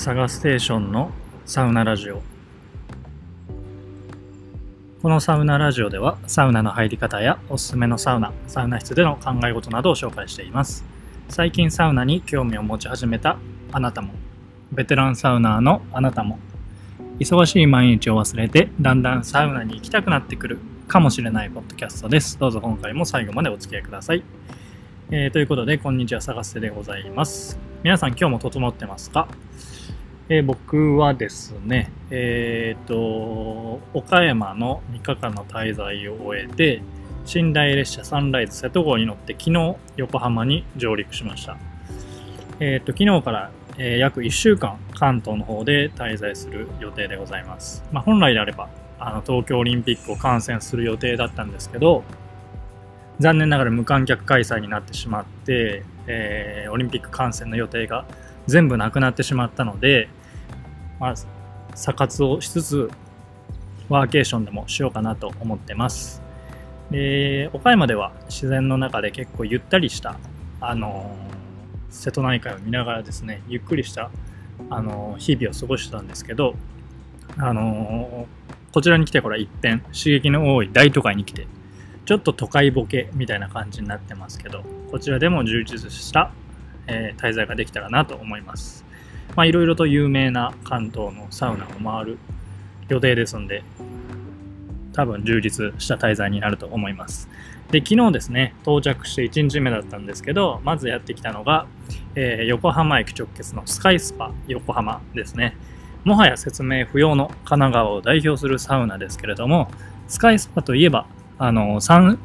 サガステーションのサウナラジオ。このサウナラジオではサウナの入り方やおすすめのサウナサウナ室での考え事などを紹介しています。最近サウナに興味を持ち始めたあなたもベテランサウナーのあなたも忙しい毎日を忘れてだんだんサウナに行きたくなってくるかもしれないポッドキャストです。どうぞ今回も最後までお付き合いください。えー、ということで、こんにちは、探せでございます。皆さん、今日も整ってますか？えー、僕はですね、えっ、ー、と、岡山の3日間の滞在を終えて、寝台列車サンライズ瀬戸号に乗って昨日横浜に上陸しました。えっ、ー、と、昨日から、え、約1週間関東の方で滞在する予定でございます。まあ、本来であれば、あの、東京オリンピックを観戦する予定だったんですけど、残念ながら無観客開催になってしまって、えー、オリンピック観戦の予定が全部なくなってしまったので、まあ、査活をしつつ、ワーケーションでもしようかなと思ってます。で、岡山では自然の中で結構ゆったりした、あの、瀬戸内海を見ながらですね、ゆっくりした、あの、日々を過ごしてたんですけど、あの、こちらに来てから一変、刺激の多い大都会に来て、ちょっと都会ボケみたいな感じになってますけど、こちらでも充実した、えー、滞在ができたらなと思います。まあ、いろいろと有名な関東のサウナを回る予定ですんで、多分充実した滞在になると思います。で、昨日ですね、到着して1日目だったんですけど、まずやってきたのが、えー、横浜駅直結のスカイスパ横浜ですね。もはや説明不要の神奈川を代表するサウナですけれども、スカイスパといえばあの、サウ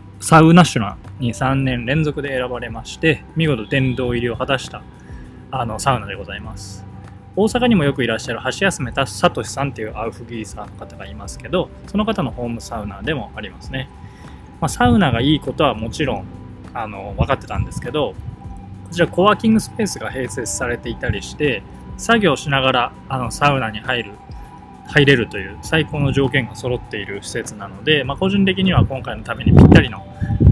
ナシュナに3年連続で選ばれまして、見事殿堂入りを果たしたあのサウナでございます。大阪にもよくいらっしゃる橋休めた聡さんっていうアウフギーサーの方がいますけど、その方のホームサウナでもありますね。まあ、サウナがいいことはもちろんあの分かってたんですけど、こちらコワーキングスペースが併設されていたりして、作業しながらあのサウナに入る入れるという最高の条件が揃っている施設なので、まあ、個人的には今回のためにぴったりの、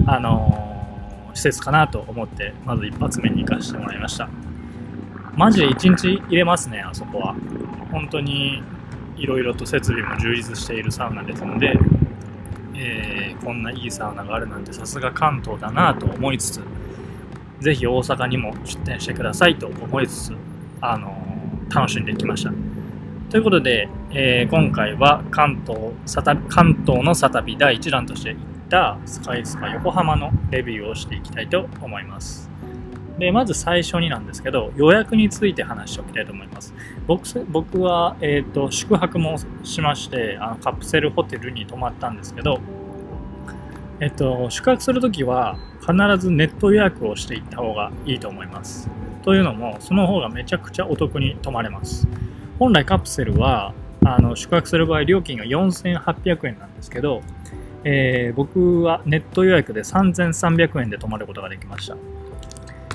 あのー、施設かなと思ってまず一発目に行かせてもらいましたマジで1日入れますねあそこは本当にいろいろと設備も充実しているサウナですので、えー、こんないいサウナがあるなんてさすが関東だなと思いつつぜひ大阪にも出店してくださいと思いつつ、あのー、楽しんできましたということで、えー、今回は関東関東のサタビ第1弾として行ったスカイスカ横浜のレビューをしていきたいと思います。でまず最初になんですけど予約について話しておきたいと思います。僕僕は、えーと、宿泊もしましてあのカプセルホテルに泊まったんですけど、えっと、宿泊するときは必ずネット予約をしていった方がいいと思います。というのもその方がめちゃくちゃお得に泊まれます。本来カプセルはあの宿泊する場合料金が4800円なんですけど、えー、僕はネット予約で3300円で泊まることができました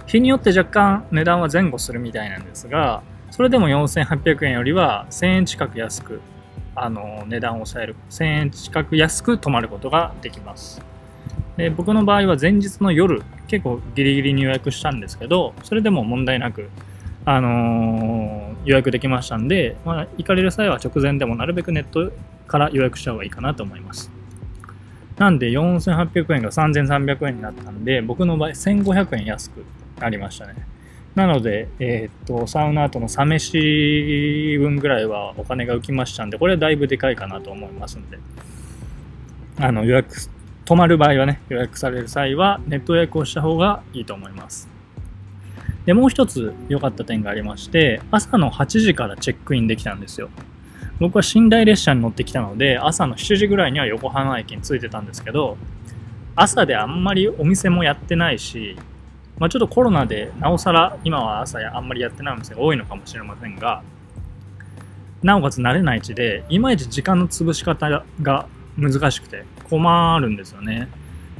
日によって若干値段は前後するみたいなんですがそれでも4800円よりは1000円近く安くあの値段を抑える1000円近く安く泊まることができますで僕の場合は前日の夜結構ギリギリに予約したんですけどそれでも問題なくあのー、予約できましたんで、まあ、行かれる際は直前でもなるべくネットから予約した方がいいかなと思います。なんで4800円が3300円になったんで、僕の場合1500円安くなりましたね。なので、えー、っと、サウナ後のサ飯分ぐらいはお金が浮きましたんで、これはだいぶでかいかなと思いますんで、あの予約、泊まる場合はね、予約される際はネット予約をした方がいいと思います。で、もう一つ良かった点がありまして、朝の8時からチェックインできたんですよ。僕は寝台列車に乗ってきたので、朝の7時ぐらいには横浜駅に着いてたんですけど、朝であんまりお店もやってないし、まあ、ちょっとコロナでなおさら今は朝あんまりやってないお店が多いのかもしれませんが、なおかつ慣れない地で、いまいち時間の潰し方が難しくて困るんですよね。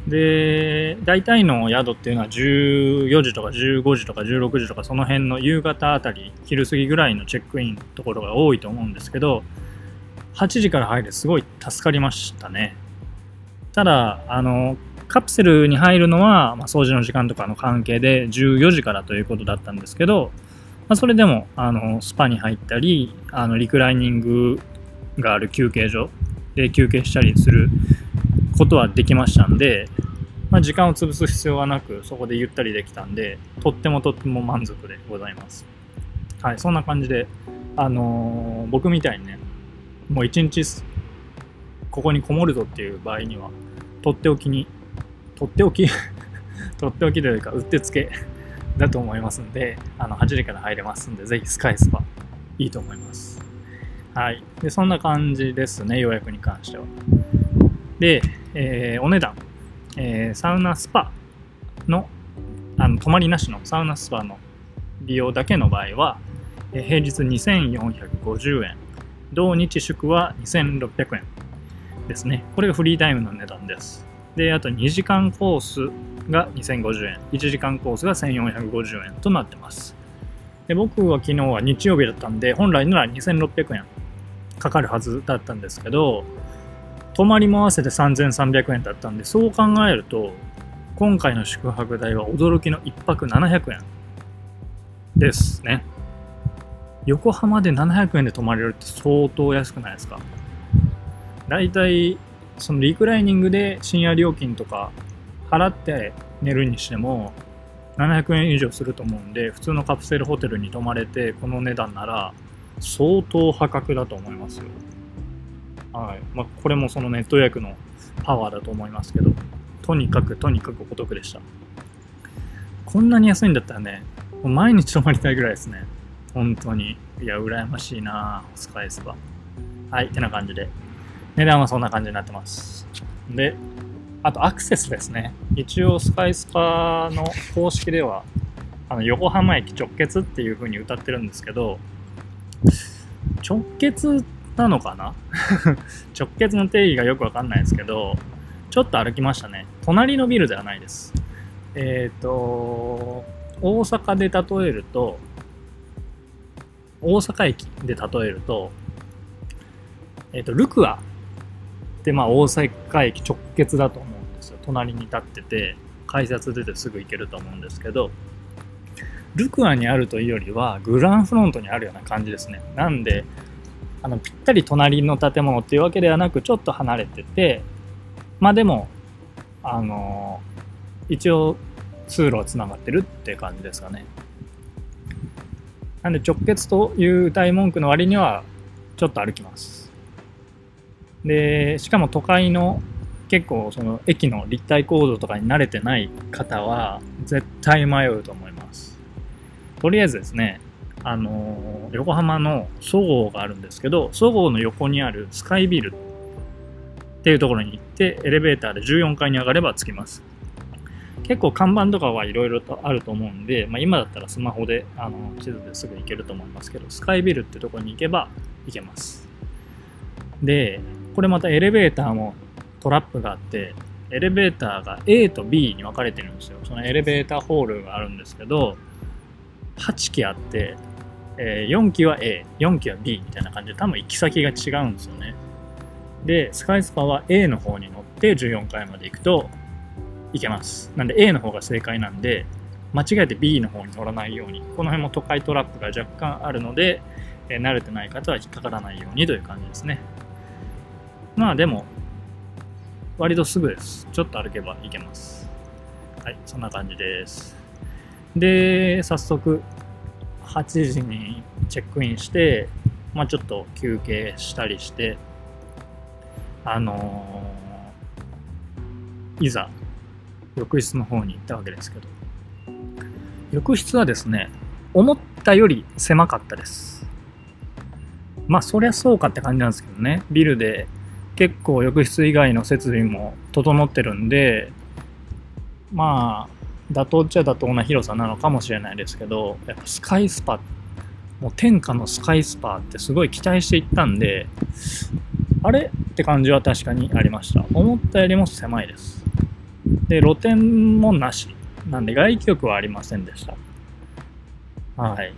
で、大体の宿っていうのは14時とか15時とか16時とかその辺の夕方あたり、昼過ぎぐらいのチェックインところが多いと思うんですけど、8時から入るすごい助かりましたね。ただ、あの、カプセルに入るのは、まあ、掃除の時間とかの関係で14時からということだったんですけど、まあ、それでもあのスパに入ったりあのリクライニングがある休憩所で休憩したりすることはできましたんで、まあ、時間を潰す必要はなくそこでゆったりできたんでとってもとっても満足でございます。はいそんな感じであのー、僕みたいにねもう一日ここにこもるぞっていう場合にはとっておきにとっておき とっておきというかうってつけだと思いますんであの8時から入れますんでぜひスカイスパいいと思います。はい。でそんな感じですね予約に関しては。で、えー、お値段、えー、サウナスパのあの泊まりなしのサウナスパの利用だけの場合は、えー、平日2450円同日祝は2600円ですね。これがフリータイムの値段です。で、あと2時間コースが2050円、1時間コースが1450円となってます。で僕は昨日は日曜日だったんで、本来なら2600円かかるはずだったんですけど、泊まりも合わせて3300円だったんで、そう考えると、今回の宿泊代は驚きの1泊700円ですね。横浜で700円で泊まれるって相当安くないですか？大体そのリクライニングで深夜料金とか払って寝るにしても700円以上すると思うんで普通のカプセルホテルに泊まれてこの値段なら相当破格だと思いますよ。はいまあ、これもそのネット予約のパワーだと思いますけどとにかくとにかくお得でした。こんなに安いんだったらねもう毎日泊まりたいぐらいですね。本当に。いや、羨ましいなスカイスパ。はい、てな感じで。値段はそんな感じになってます。で、あとアクセスですね。一応スカイスパの公式では、あの横浜駅直結っていう風に歌ってるんですけど、直結なのかな？直結の定義がよくわかんないですけど、ちょっと歩きましたね。隣のビルではないです。えっ、ー、と、大阪で例えると、大阪駅で例えると、えっ、ー、と、ルクアで、まあ、大阪駅直結だと思うんですよ。隣に立ってて、改札出てすぐ行けると思うんですけど、ルクアにあるというよりは、グランフロントにあるような感じですね。なんで、あの、ぴったり隣の建物っていうわけではなく、ちょっと離れてて、まあでも、あの一応、通路は繋がってるって感じですかね。なんで直結という歌い文句の割には、ちょっと歩きます。で、しかも都会の結構その駅の立体構造とかに慣れてない方は絶対迷うと思います。とりあえずですね、あの横浜のそごうがあるんですけど、そごうの横にあるスカイビルっていうところに行って、エレベーターで14階に上がれば着きます。結構看板とかはいろいろとあると思うんで、まあ、今だったらスマホであの地図ですぐ行けると思いますけど、スカイビルってとこに行けば行けます。で、これまたエレベーターもトラップがあって、エレベーターが A と B に分かれてるんですよ。そのエレベーターホールがあるんですけど、8機あって、えー、4機は A、4機は B みたいな感じで多分行き先が違うんですよね。で、スカイスパは A の方に乗って14階まで行くと行けます。なんで A の方が正解なんで、間違えて B の方に乗らないように、この辺も都会トラップが若干あるので、えー、慣れてない方は引っかからないようにという感じですね。まあでも、割とすぐです。ちょっと歩けば行けます。はい、そんな感じです。で、早速、8時にチェックインして、まあちょっと休憩したりして、あのー、いざ、浴室の方に行ったわけですけど、浴室はですね、思ったより狭かったです。まあそりゃそうかって感じなんですけどね、ビルで結構浴室以外の設備も整ってるんで、まあ、妥当っちゃ妥当な広さなのかもしれないですけど、やっぱスカイスパ、もう天下のスカイスパってすごい期待していったんで、あれって感じは確かにありました。思ったよりも狭いです。で、露天もなし。なんで外気浴はありませんでした。はい。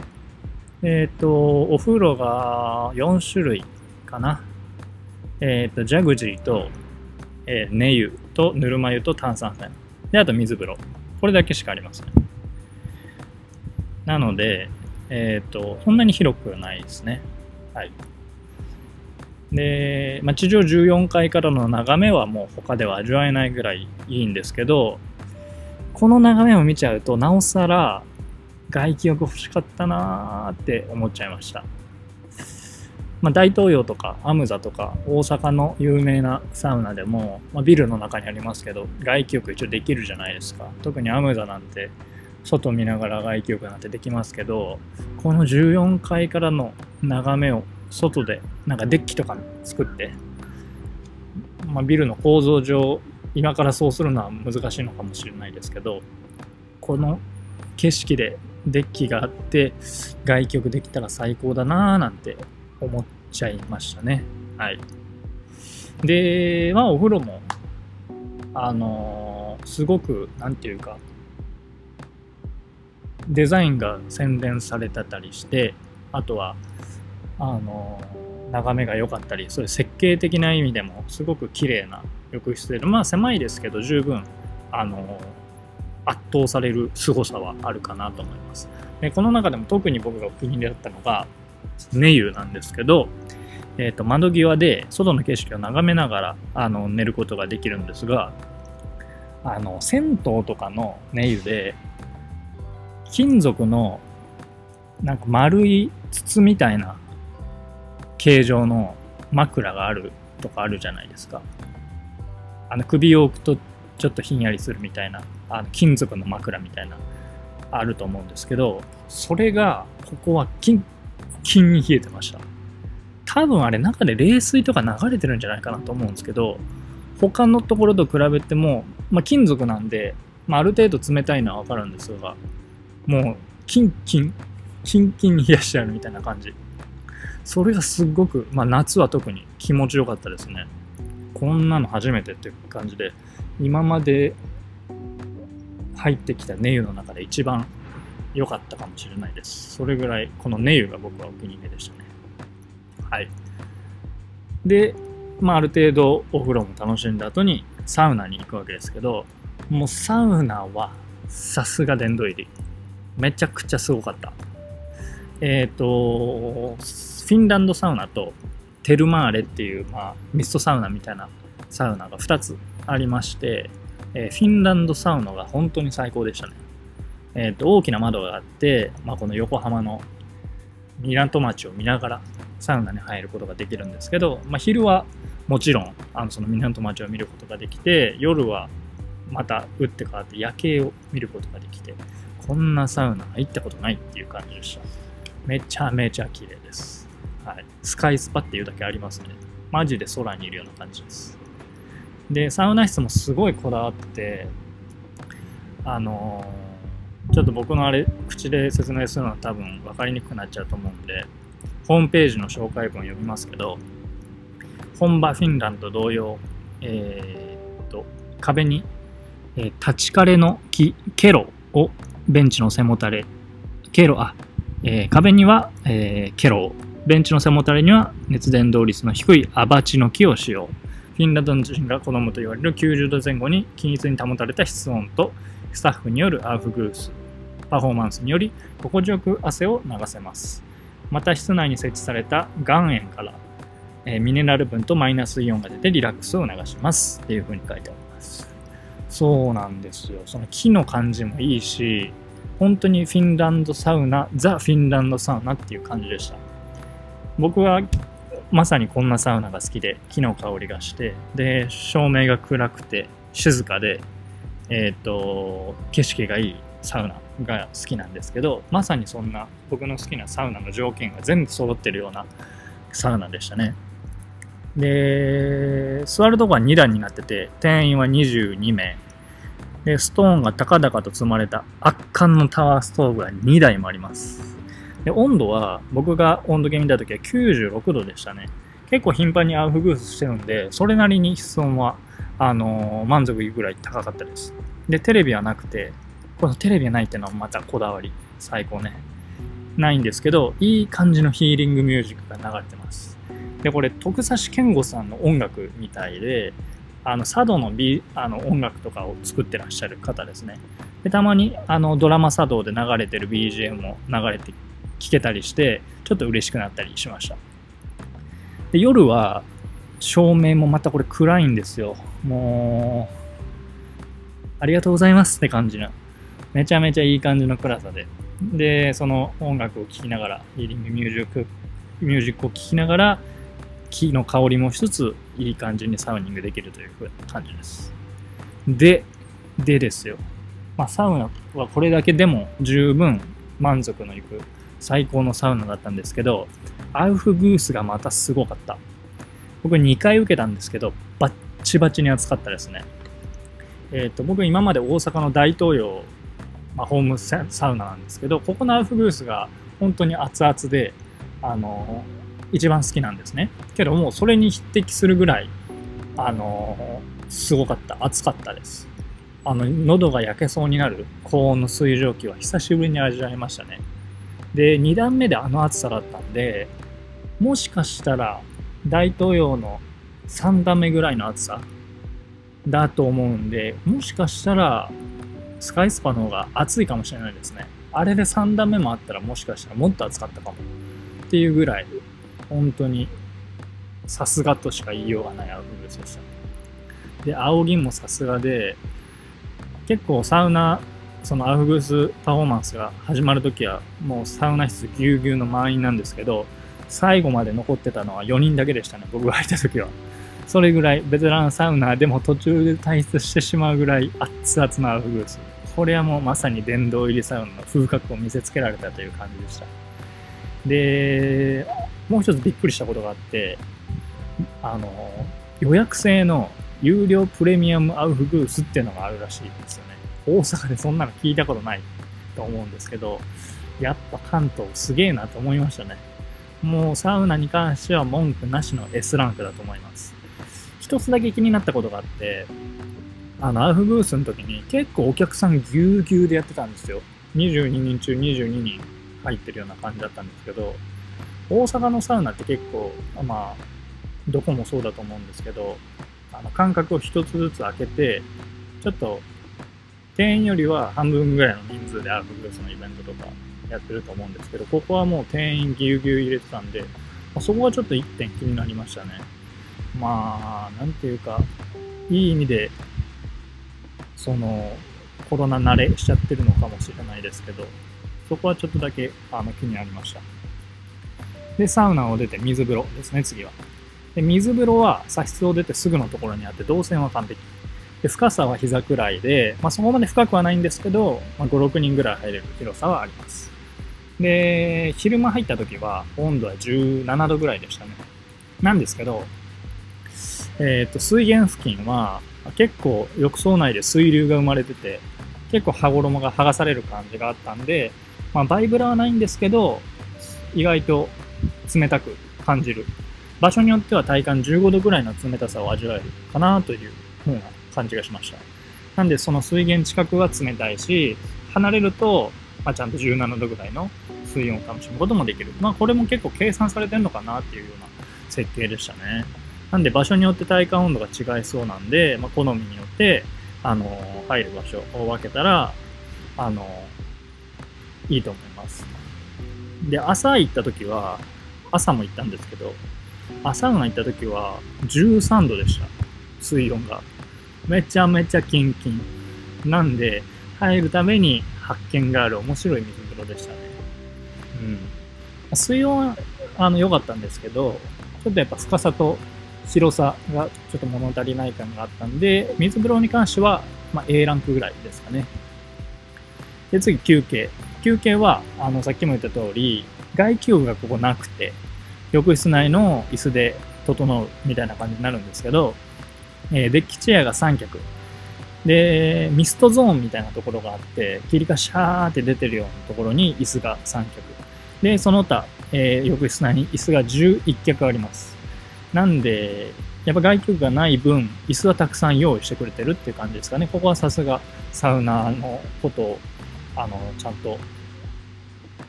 えっ、ー、と、お風呂が4種類かな。えっ、ー、と、ジャグジーと、えー、寝湯とぬるま湯と炭酸泉。で、あと水風呂。これだけしかありません。なので、えっ、ー、と、そんなに広くないですね。はい。で、まあ、地上14階からの眺めはもう他では味わえないぐらいいいんですけど、この眺めを見ちゃうと、なおさら外気浴欲しかったなーって思っちゃいました。まあ、大東洋とかアムザとか大阪の有名なサウナでも、まあ、ビルの中にありますけど外気浴一応できるじゃないですか。特にアムザなんて外見ながら外気浴なんてできますけどこの14階からの眺めを外でなんかデッキとか作って、まあ、ビルの構造上今からそうするのは難しいのかもしれないですけどこの景色でデッキがあって外気浴できたら最高だなーなんて思っちゃいましたね。はい。でまあお風呂もあのー、すごく何て言うかデザインが洗練されてたりしてあとはあの眺めが良かったりそういう設計的な意味でもすごく綺麗な浴室でまあ狭いですけど十分あの圧倒される凄さはあるかなと思います。でこの中でも特に僕がお気に入りだったのが寝湯なんですけど、えーと、窓際で外の景色を眺めながらあの寝ることができるんですがあの銭湯とかの寝湯で金属のなんか丸い筒みたいな形状の枕があるとかあるじゃないですか。あの首を置くとちょっとひんやりするみたいなあの金属の枕みたいなあると思うんですけどそれがここは金金に冷えてました。多分あれ中で冷水とか流れてるんじゃないかなと思うんですけど他のところと比べても、まあ、金属なんで、まあ、ある程度冷たいのはわかるんですがもうキンキンキンキンに冷やしてあるみたいな感じ。それがすっごく、まあ、夏は特に気持ちよかったですね。こんなの初めてっていう感じで今まで入ってきたネ湯の中で一番良かったかもしれないです。それぐらいこのネ湯が僕はお気に入りでしたね。はい。で、まあ、ある程度お風呂も楽しんだ後にサウナに行くわけですけどもうサウナはさすが殿堂入り。めちゃくちゃすごかった。えっ、ー、とフィンランドサウナとテルマーレっていう、まあ、ミストサウナみたいなサウナが2つありまして、えー、フィンランドサウナが本当に最高でしたね。えーと、大きな窓があって、まあ、この横浜の港町を見ながらサウナに入ることができるんですけど、まあ、昼はもちろんあのその港町を見ることができて夜はまた打って変わって夜景を見ることができてこんなサウナ入ったことないっていう感じでしためちゃめちゃ綺麗ですはい、スカイスパっていうだけありますね。マジで空にいるような感じです。で、サウナ室もすごいこだわって、あのー、ちょっと僕のあれ、口で説明するのは多分分かりにくくなっちゃうと思うんで、ホームページの紹介文を読みますけど、本場フィンランド同様、えー、っと、壁に、えー、立ち枯れの木、ケロをベンチの背もたれ、ケロ、あ、えー、壁には、えー、ケロをベンチの背もたれには熱伝導率の低いアバチの木を使用。フィンランド人が好むと言われる90度前後に均一に保たれた室温とスタッフによるアウフグース、パフォーマンスにより心地よく汗を流せます。また室内に設置された岩塩から、えー、ミネラル分とマイナスイオンが出てリラックスを促しますっていう風に書いてあります。そうなんですよ。その木の感じもいいし、本当にフィンランドサウナ、ザ・フィンランドサウナっていう感じでした。僕はまさにこんなサウナが好きで木の香りがしてで照明が暗くて静かでえっ、ー、と景色がいいサウナが好きなんですけどまさにそんな僕の好きなサウナの条件が全部揃ってるようなサウナでしたねで座るとこは2段になってて定員は22名でストーンが高々と積まれた圧巻のタワーストーブが2台もありますで、温度は、僕が温度計見た時は96度でしたね。結構頻繁にアウフグースしてるんで、それなりに室温は、あのー、満足いくらい高かったです。で、テレビはなくて、このテレビがないっていうのはまたこだわり。最高ね。ないんですけど、いい感じのヒーリングミュージックが流れてます。で、これ、徳指健吾さんの音楽みたいで、あの、佐渡のビあの音楽とかを作ってらっしゃる方ですね。で、たまに、あの、ドラマ佐渡で流れてる BGM も流れて聞けたりしてちょっと嬉しくなったりしましたで夜は照明もまたこれ暗いんですよもうありがとうございますって感じのめちゃめちゃいい感じの暗さで。でその音楽を聴きながらヒーリングミュージックミュージックを聴きながら木の香りも一ついい感じにサウニングできるという感じです。ででですよ、まあ、サウナはこれだけでも十分満足のいく最高のサウナだったんですけどアウフグースがまたすごかった。僕2回受けたんですけどバッチバチに暑かったですね。えっ、ー、と僕今まで大阪の大東洋、まあ、ホームサウナなんですけどここのアウフグースが本当に熱々であの一番好きなんですね。けどもうそれに匹敵するぐらいあのすごかった。暑かったです。あの喉が焼けそうになる高温の水蒸気は久しぶりに味わいましたね。で2段目であの暑さだったんでもしかしたら大東洋の3段目ぐらいの暑さだと思うんでもしかしたらスカイスパの方が暑いかもしれないですね。あれで3段目もあったらもしかしたらもっと暑かったかもっていうぐらい本当にさすがとしか言いようがないアウフグースでした。で青銀もさすがで結構サウナそのアウフグースパフォーマンスが始まるときはもうサウナ室ぎゅうぎゅうの満員なんですけど最後まで残ってたのは4人だけでしたね僕が入った時は。それぐらいベテランサウナーでも途中で退出してしまうぐらい熱々のアウフグース。これはもうまさに殿堂入りサウナの風格を見せつけられたという感じでした。でもう一つびっくりしたことがあってあの予約制の有料プレミアムアウフグースっていうのがあるらしいんですよね。大阪でそんなの聞いたことないと思うんですけどやっぱ関東すげえなと思いましたね。もうサウナに関しては文句なしの S ランクだと思います。一つだけ気になったことがあってあのアウフグースの時に結構お客さんぎゅうぎゅうでやってたんですよ。22人中22人入ってるような感じだったんですけど大阪のサウナって結構まあどこもそうだと思うんですけどあの間隔を一つずつ開けてちょっと定員よりは半分ぐらいの人数でアルフグースのイベントとかやってると思うんですけどここはもう定員ぎゅうぎゅう入れてたんで、まあ、そこはちょっと一点気になりましたね。まあなんていうかいい意味でそのコロナ慣れしちゃってるのかもしれないですけどそこはちょっとだけあの気になりましたで、サウナを出て水風呂ですね、次は。で、水風呂は茶室を出てすぐのところにあって、動線は完璧。で、深さは膝くらいで、まあ、そこまで深くはないんですけど、まあ、5、6人ぐらい入れる広さはあります。で、昼間入った時は温度は17度ぐらいでしたね。なんですけど、えっ、ー、と、水源付近は結構浴槽内で水流が生まれてて、結構羽衣が剥がされる感じがあったんで、まあ、バイブラはないんですけど、意外と冷たく感じる。場所によっては体感15度ぐらいの冷たさを味わえるかなという風な感じがしました。なんでその水源近くは冷たいし、離れると、まあ、ちゃんと17度ぐらいの水温を楽しむこともできる。まあこれも結構計算されてるのかなっていうような設計でしたね。なんで場所によって体感温度が違いそうなんで、まあ、好みによって、あの、入る場所を分けたら、あの、いいと思います。で、朝行った時は、朝も行ったんですけど、朝ウナ行った時は13度でした。水温が。めちゃめちゃキンキン。なんで、入るために発見がある面白い水風呂でしたね。うん。水温はあの良かったんですけど、ちょっとやっぱ深さと広さがちょっと物足りない感があったんで、水風呂に関しては、まあ、A ランクぐらいですかね。で、次、休憩。休憩は、あの、さっきも言った通り、外気浴がここなくて、浴室内の椅子で整うみたいな感じになるんですけど、えー、デッキチェアが3脚。で、ミストゾーンみたいなところがあって、霧がシャーって出てるようなところに椅子が3脚。で、その他、えー、浴室内に椅子が11脚あります。なんで、やっぱ外気浴がない分、椅子はたくさん用意してくれてるっていう感じですかね。ここはさすがサウナのことを、あの、ちゃんと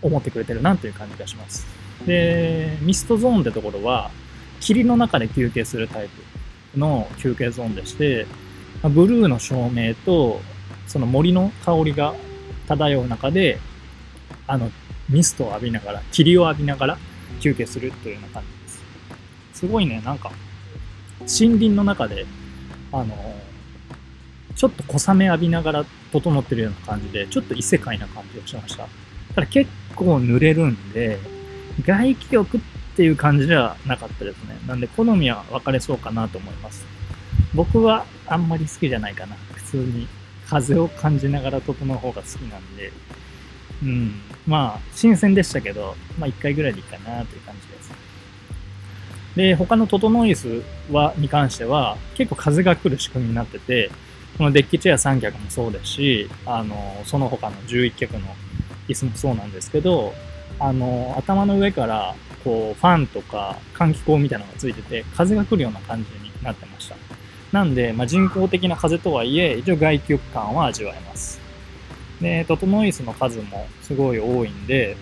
思ってくれてるなという感じがします。で、ミストゾーンってところは、霧の中で休憩するタイプの休憩ゾーンでして、ブルーの照明と、その森の香りが漂う中で、あの、ミストを浴びながら、霧を浴びながら休憩するというような感じす。ごいね、なんか、森林の中で、あの、ちょっと小雨浴びながら整ってるような感じで、ちょっと異世界な感じがしました。ただ結構濡れるんで、外気浴っていう感じではなかったですね。なんで好みは分かれそうかなと思います。僕はあんまり好きじゃないかな。普通に風を感じながら整う方が好きなんで、うん。まあ、新鮮でしたけど、まあ一回ぐらいでいいかなという感じです。で、他の整い椅子は、に関しては、結構風が来る仕組みになってて、このデッキチェア3脚もそうですし、あの、その他の11脚の椅子もそうなんですけど、あの、頭の上から、こう、ファンとか換気口みたいなのがついてて、風が来るような感じになってました。なんで、まあ、人工的な風とはいえ、一応外気浴感は味わえます。で、整い椅子の数もすごい多いんで、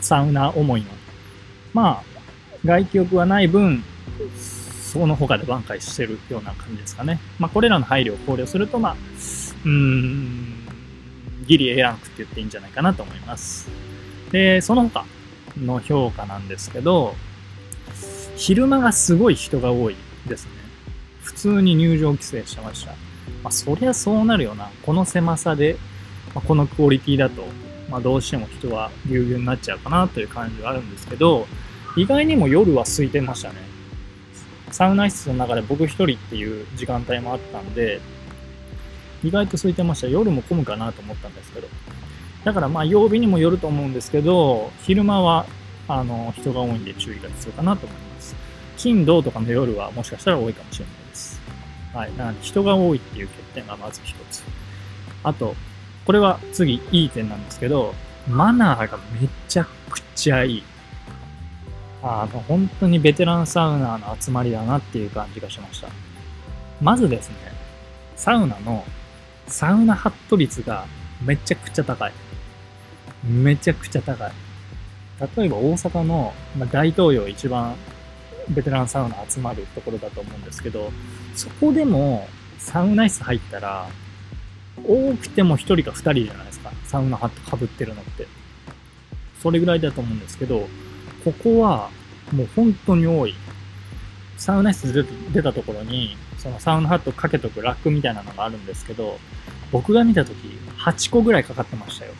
サウナ思いの。まあ、外気浴はない分、その他で挽回してるような感じですかね。まあ、これらの配慮を考慮すると、まあ、うん、ギリ A ランクって言っていいんじゃないかなと思います。で、その他の評価なんですけど、昼間がすごい人が多いですね。普通に入場規制してました。まあ、そりゃそうなるよな。この狭さで、まあ、このクオリティだと、まあ、どうしても人はぎゅうぎゅうになっちゃうかなという感じはあるんですけど、意外にも夜は空いてましたね。サウナ室の中で僕一人っていう時間帯もあったんで、意外と空いてました。夜も混むかなと思ったんですけど。だからまあ曜日にもよると思うんですけど、昼間はあの人が多いんで注意が必要かなと思います。金、土とかの夜はもしかしたら多いかもしれないです。はい。なので人が多いっていう欠点がまず一つ。あと、これは次いい点なんですけど、マナーがめちゃくちゃいい。あの、本当にベテランサウナーの集まりだなっていう感じがしました。まずですね、サウナのサウナハット率がめちゃくちゃ高い。めちゃくちゃ高い。例えば大阪の、ま、大東洋一番ベテランサウナ集まるところだと思うんですけど、そこでもサウナ室入ったら、多くても1人か2人じゃないですか。サウナハット被ってるのって。それぐらいだと思うんですけど、ここはもう本当に多い。サウナ室出たところに、そのサウナハットかけとくラックみたいなのがあるんですけど、僕が見たとき、8個ぐらいかかってましたよ。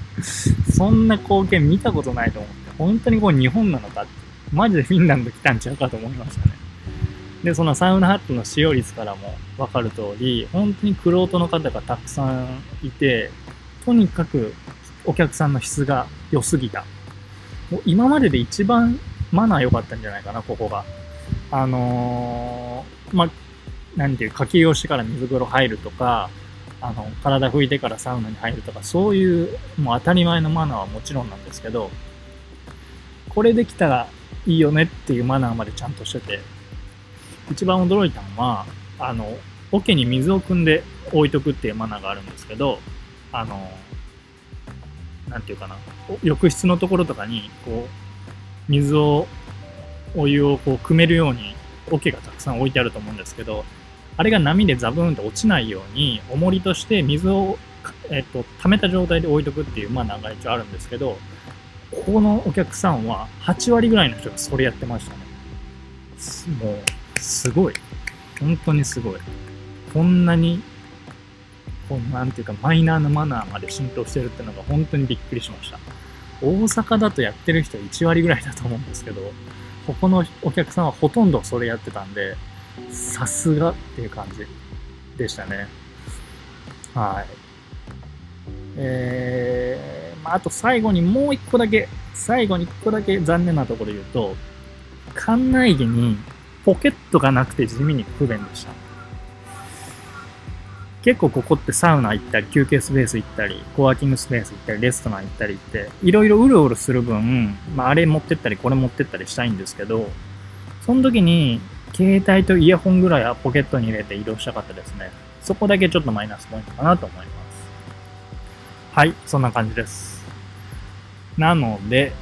そんな光景見たことないと思って、本当にこう日本なのかって、マジでフィンランド来たんちゃうかと思いましたね。で、そのサウナハットの使用率からもわかる通り、本当にクロートの方がたくさんいて、とにかくお客さんの質が良すぎた。もう今までで一番マナー良かったんじゃないかな、ここが。あのー、まあ、なんていう、かけをしてから水風呂入るとか、あの、体拭いてからサウナに入るとか、そういう、もう当たり前のマナーはもちろんなんですけど、これできたらいいよねっていうマナーまでちゃんとしてて、一番驚いたのは、あの、桶に水を汲んで置いとくっていうマナーがあるんですけど、あの、なんていうかな、浴室のところとかに、こう、水を、お湯をこう汲めるように桶がたくさん置いてあると思うんですけど、あれが波でザブーンと落ちないように、重りとして水を、えっと、溜めた状態で置いとくっていうマナーが一応あるんですけど、ここのお客さんは8割ぐらいの人がそれやってましたね。もう、すごい。本当にすごい。こんなに、こうなんていうかマイナーなマナーまで浸透してるっていうのが本当にびっくりしました。大阪だとやってる人1割ぐらいだと思うんですけど、ここのお客さんはほとんどそれやってたんで、さすがっていう感じでしたね。はい。えー、まあ、あと最後にもう一個だけ、最後に一個だけ残念なところ言うと、館内着にポケットがなくて地味に不便でした。結構ここってサウナ行ったり、休憩スペース行ったり、コワーキングスペース行ったり、レストラン行ったりって、いろいろうろうろする分、まあ、あれ持ってったり、これ持ってったりしたいんですけど、その時に、携帯とイヤホンぐらいはポケットに入れて移動したかったですね。そこだけちょっとマイナスポイントかなと思います。はい、そんな感じです。なので、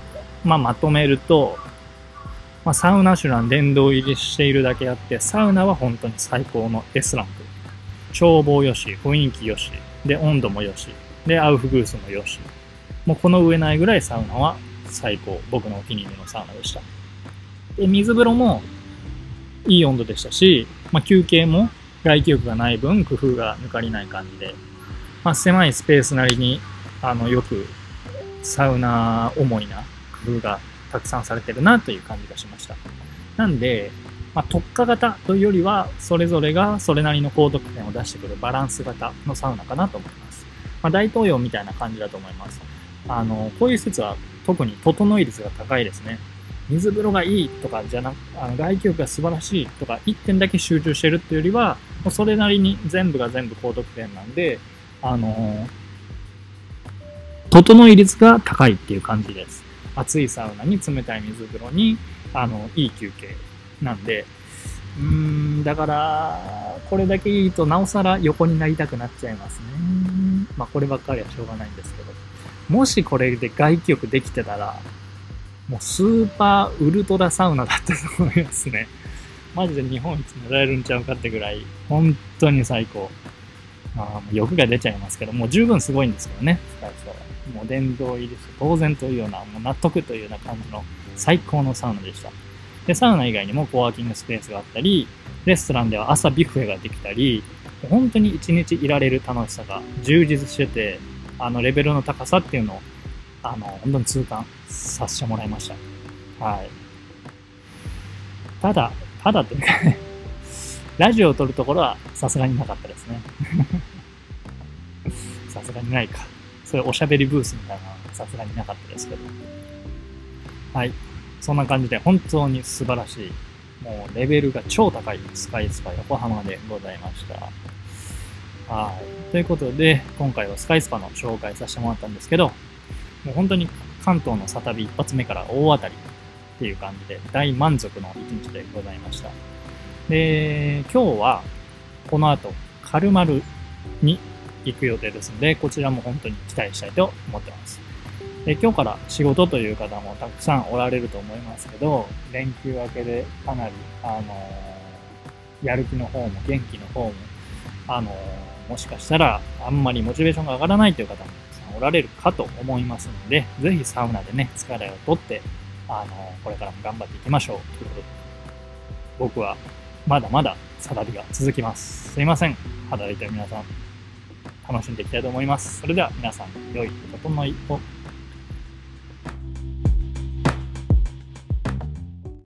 まあ、まとめると、まあ、サウナシュラン殿堂入りしているだけあって、サウナは本当に最高の S ラン。眺望よし、雰囲気よし、で、温度もよし、で、アウフグースもよし。もうこの上ないぐらいサウナは最高。僕のお気に入りのサウナでした。で、水風呂もいい温度でしたし、まあ、休憩も外気浴がない分工夫が抜かりない感じで、まあ、狭いスペースなりにあのよくサウナ思いな工夫がたくさんされてるなという感じがしました。なんで、まあ、特化型というよりは、それぞれがそれなりの高得点を出してくるバランス型のサウナかなと思います。まあ、大東洋みたいな感じだと思います。あの、こういう施設は特に整い率が高いですね。水風呂がいいとかじゃなく、あの外気浴が素晴らしいとか、1点だけ集中してるっていうよりは、もうそれなりに全部が全部高得点なんで、あのー、整い率が高いっていう感じです。暑いサウナに冷たい水風呂に、あの、いい休憩なんで、うーん、だから、これだけいいとなおさら横になりたくなっちゃいますね。まあ、こればっかりはしょうがないんですけど。もしこれで外気浴できてたら、もうスーパーウルトラサウナだったと思いますね。マジで日本一狙えるんちゃうかってぐらい、本当に最高。あ、欲が出ちゃいますけど、もう十分すごいんですけどね、スカイスは。もう殿堂入りして当然というような、もう納得というような感じの最高のサウナでした。で、サウナ以外にもコワーキングスペースがあったり、レストランでは朝ビュッフェができたり、本当に一日いられる楽しさが充実してて、あのレベルの高さっていうのを、あの、本当に痛感させてもらいました。はい。ただ、ただっていうかね ラジオを撮るところはさすがになかったですね。さすがにないか。そういうおしゃべりブースみたいなのはさすがになかったですけど。はい。そんな感じで本当に素晴らしい、もうレベルが超高いスカイスパ横浜でございました。はい。ということで、今回はスカイスパの紹介させてもらったんですけど、もう本当に関東のサタビ一発目から大当たりっていう感じで大満足の一日でございました。で、今日はこの後、カルマルに行く予定ですので、こちらも本当に期待したいと思ってます。で今日から仕事という方もたくさんおられると思いますけど、連休明けでかなり、あの、やる気の方も元気の方も、あの、もしかしたらあんまりモチベーションが上がらないという方もたくさんおられるかと思いますので、ぜひサウナでね、疲れをとって、あの、これからも頑張っていきましょうということで、僕はまだまだサラリが続きます。すいません。働いてる皆さん、楽しんでいきたいと思います。それでは皆さん、良い整いを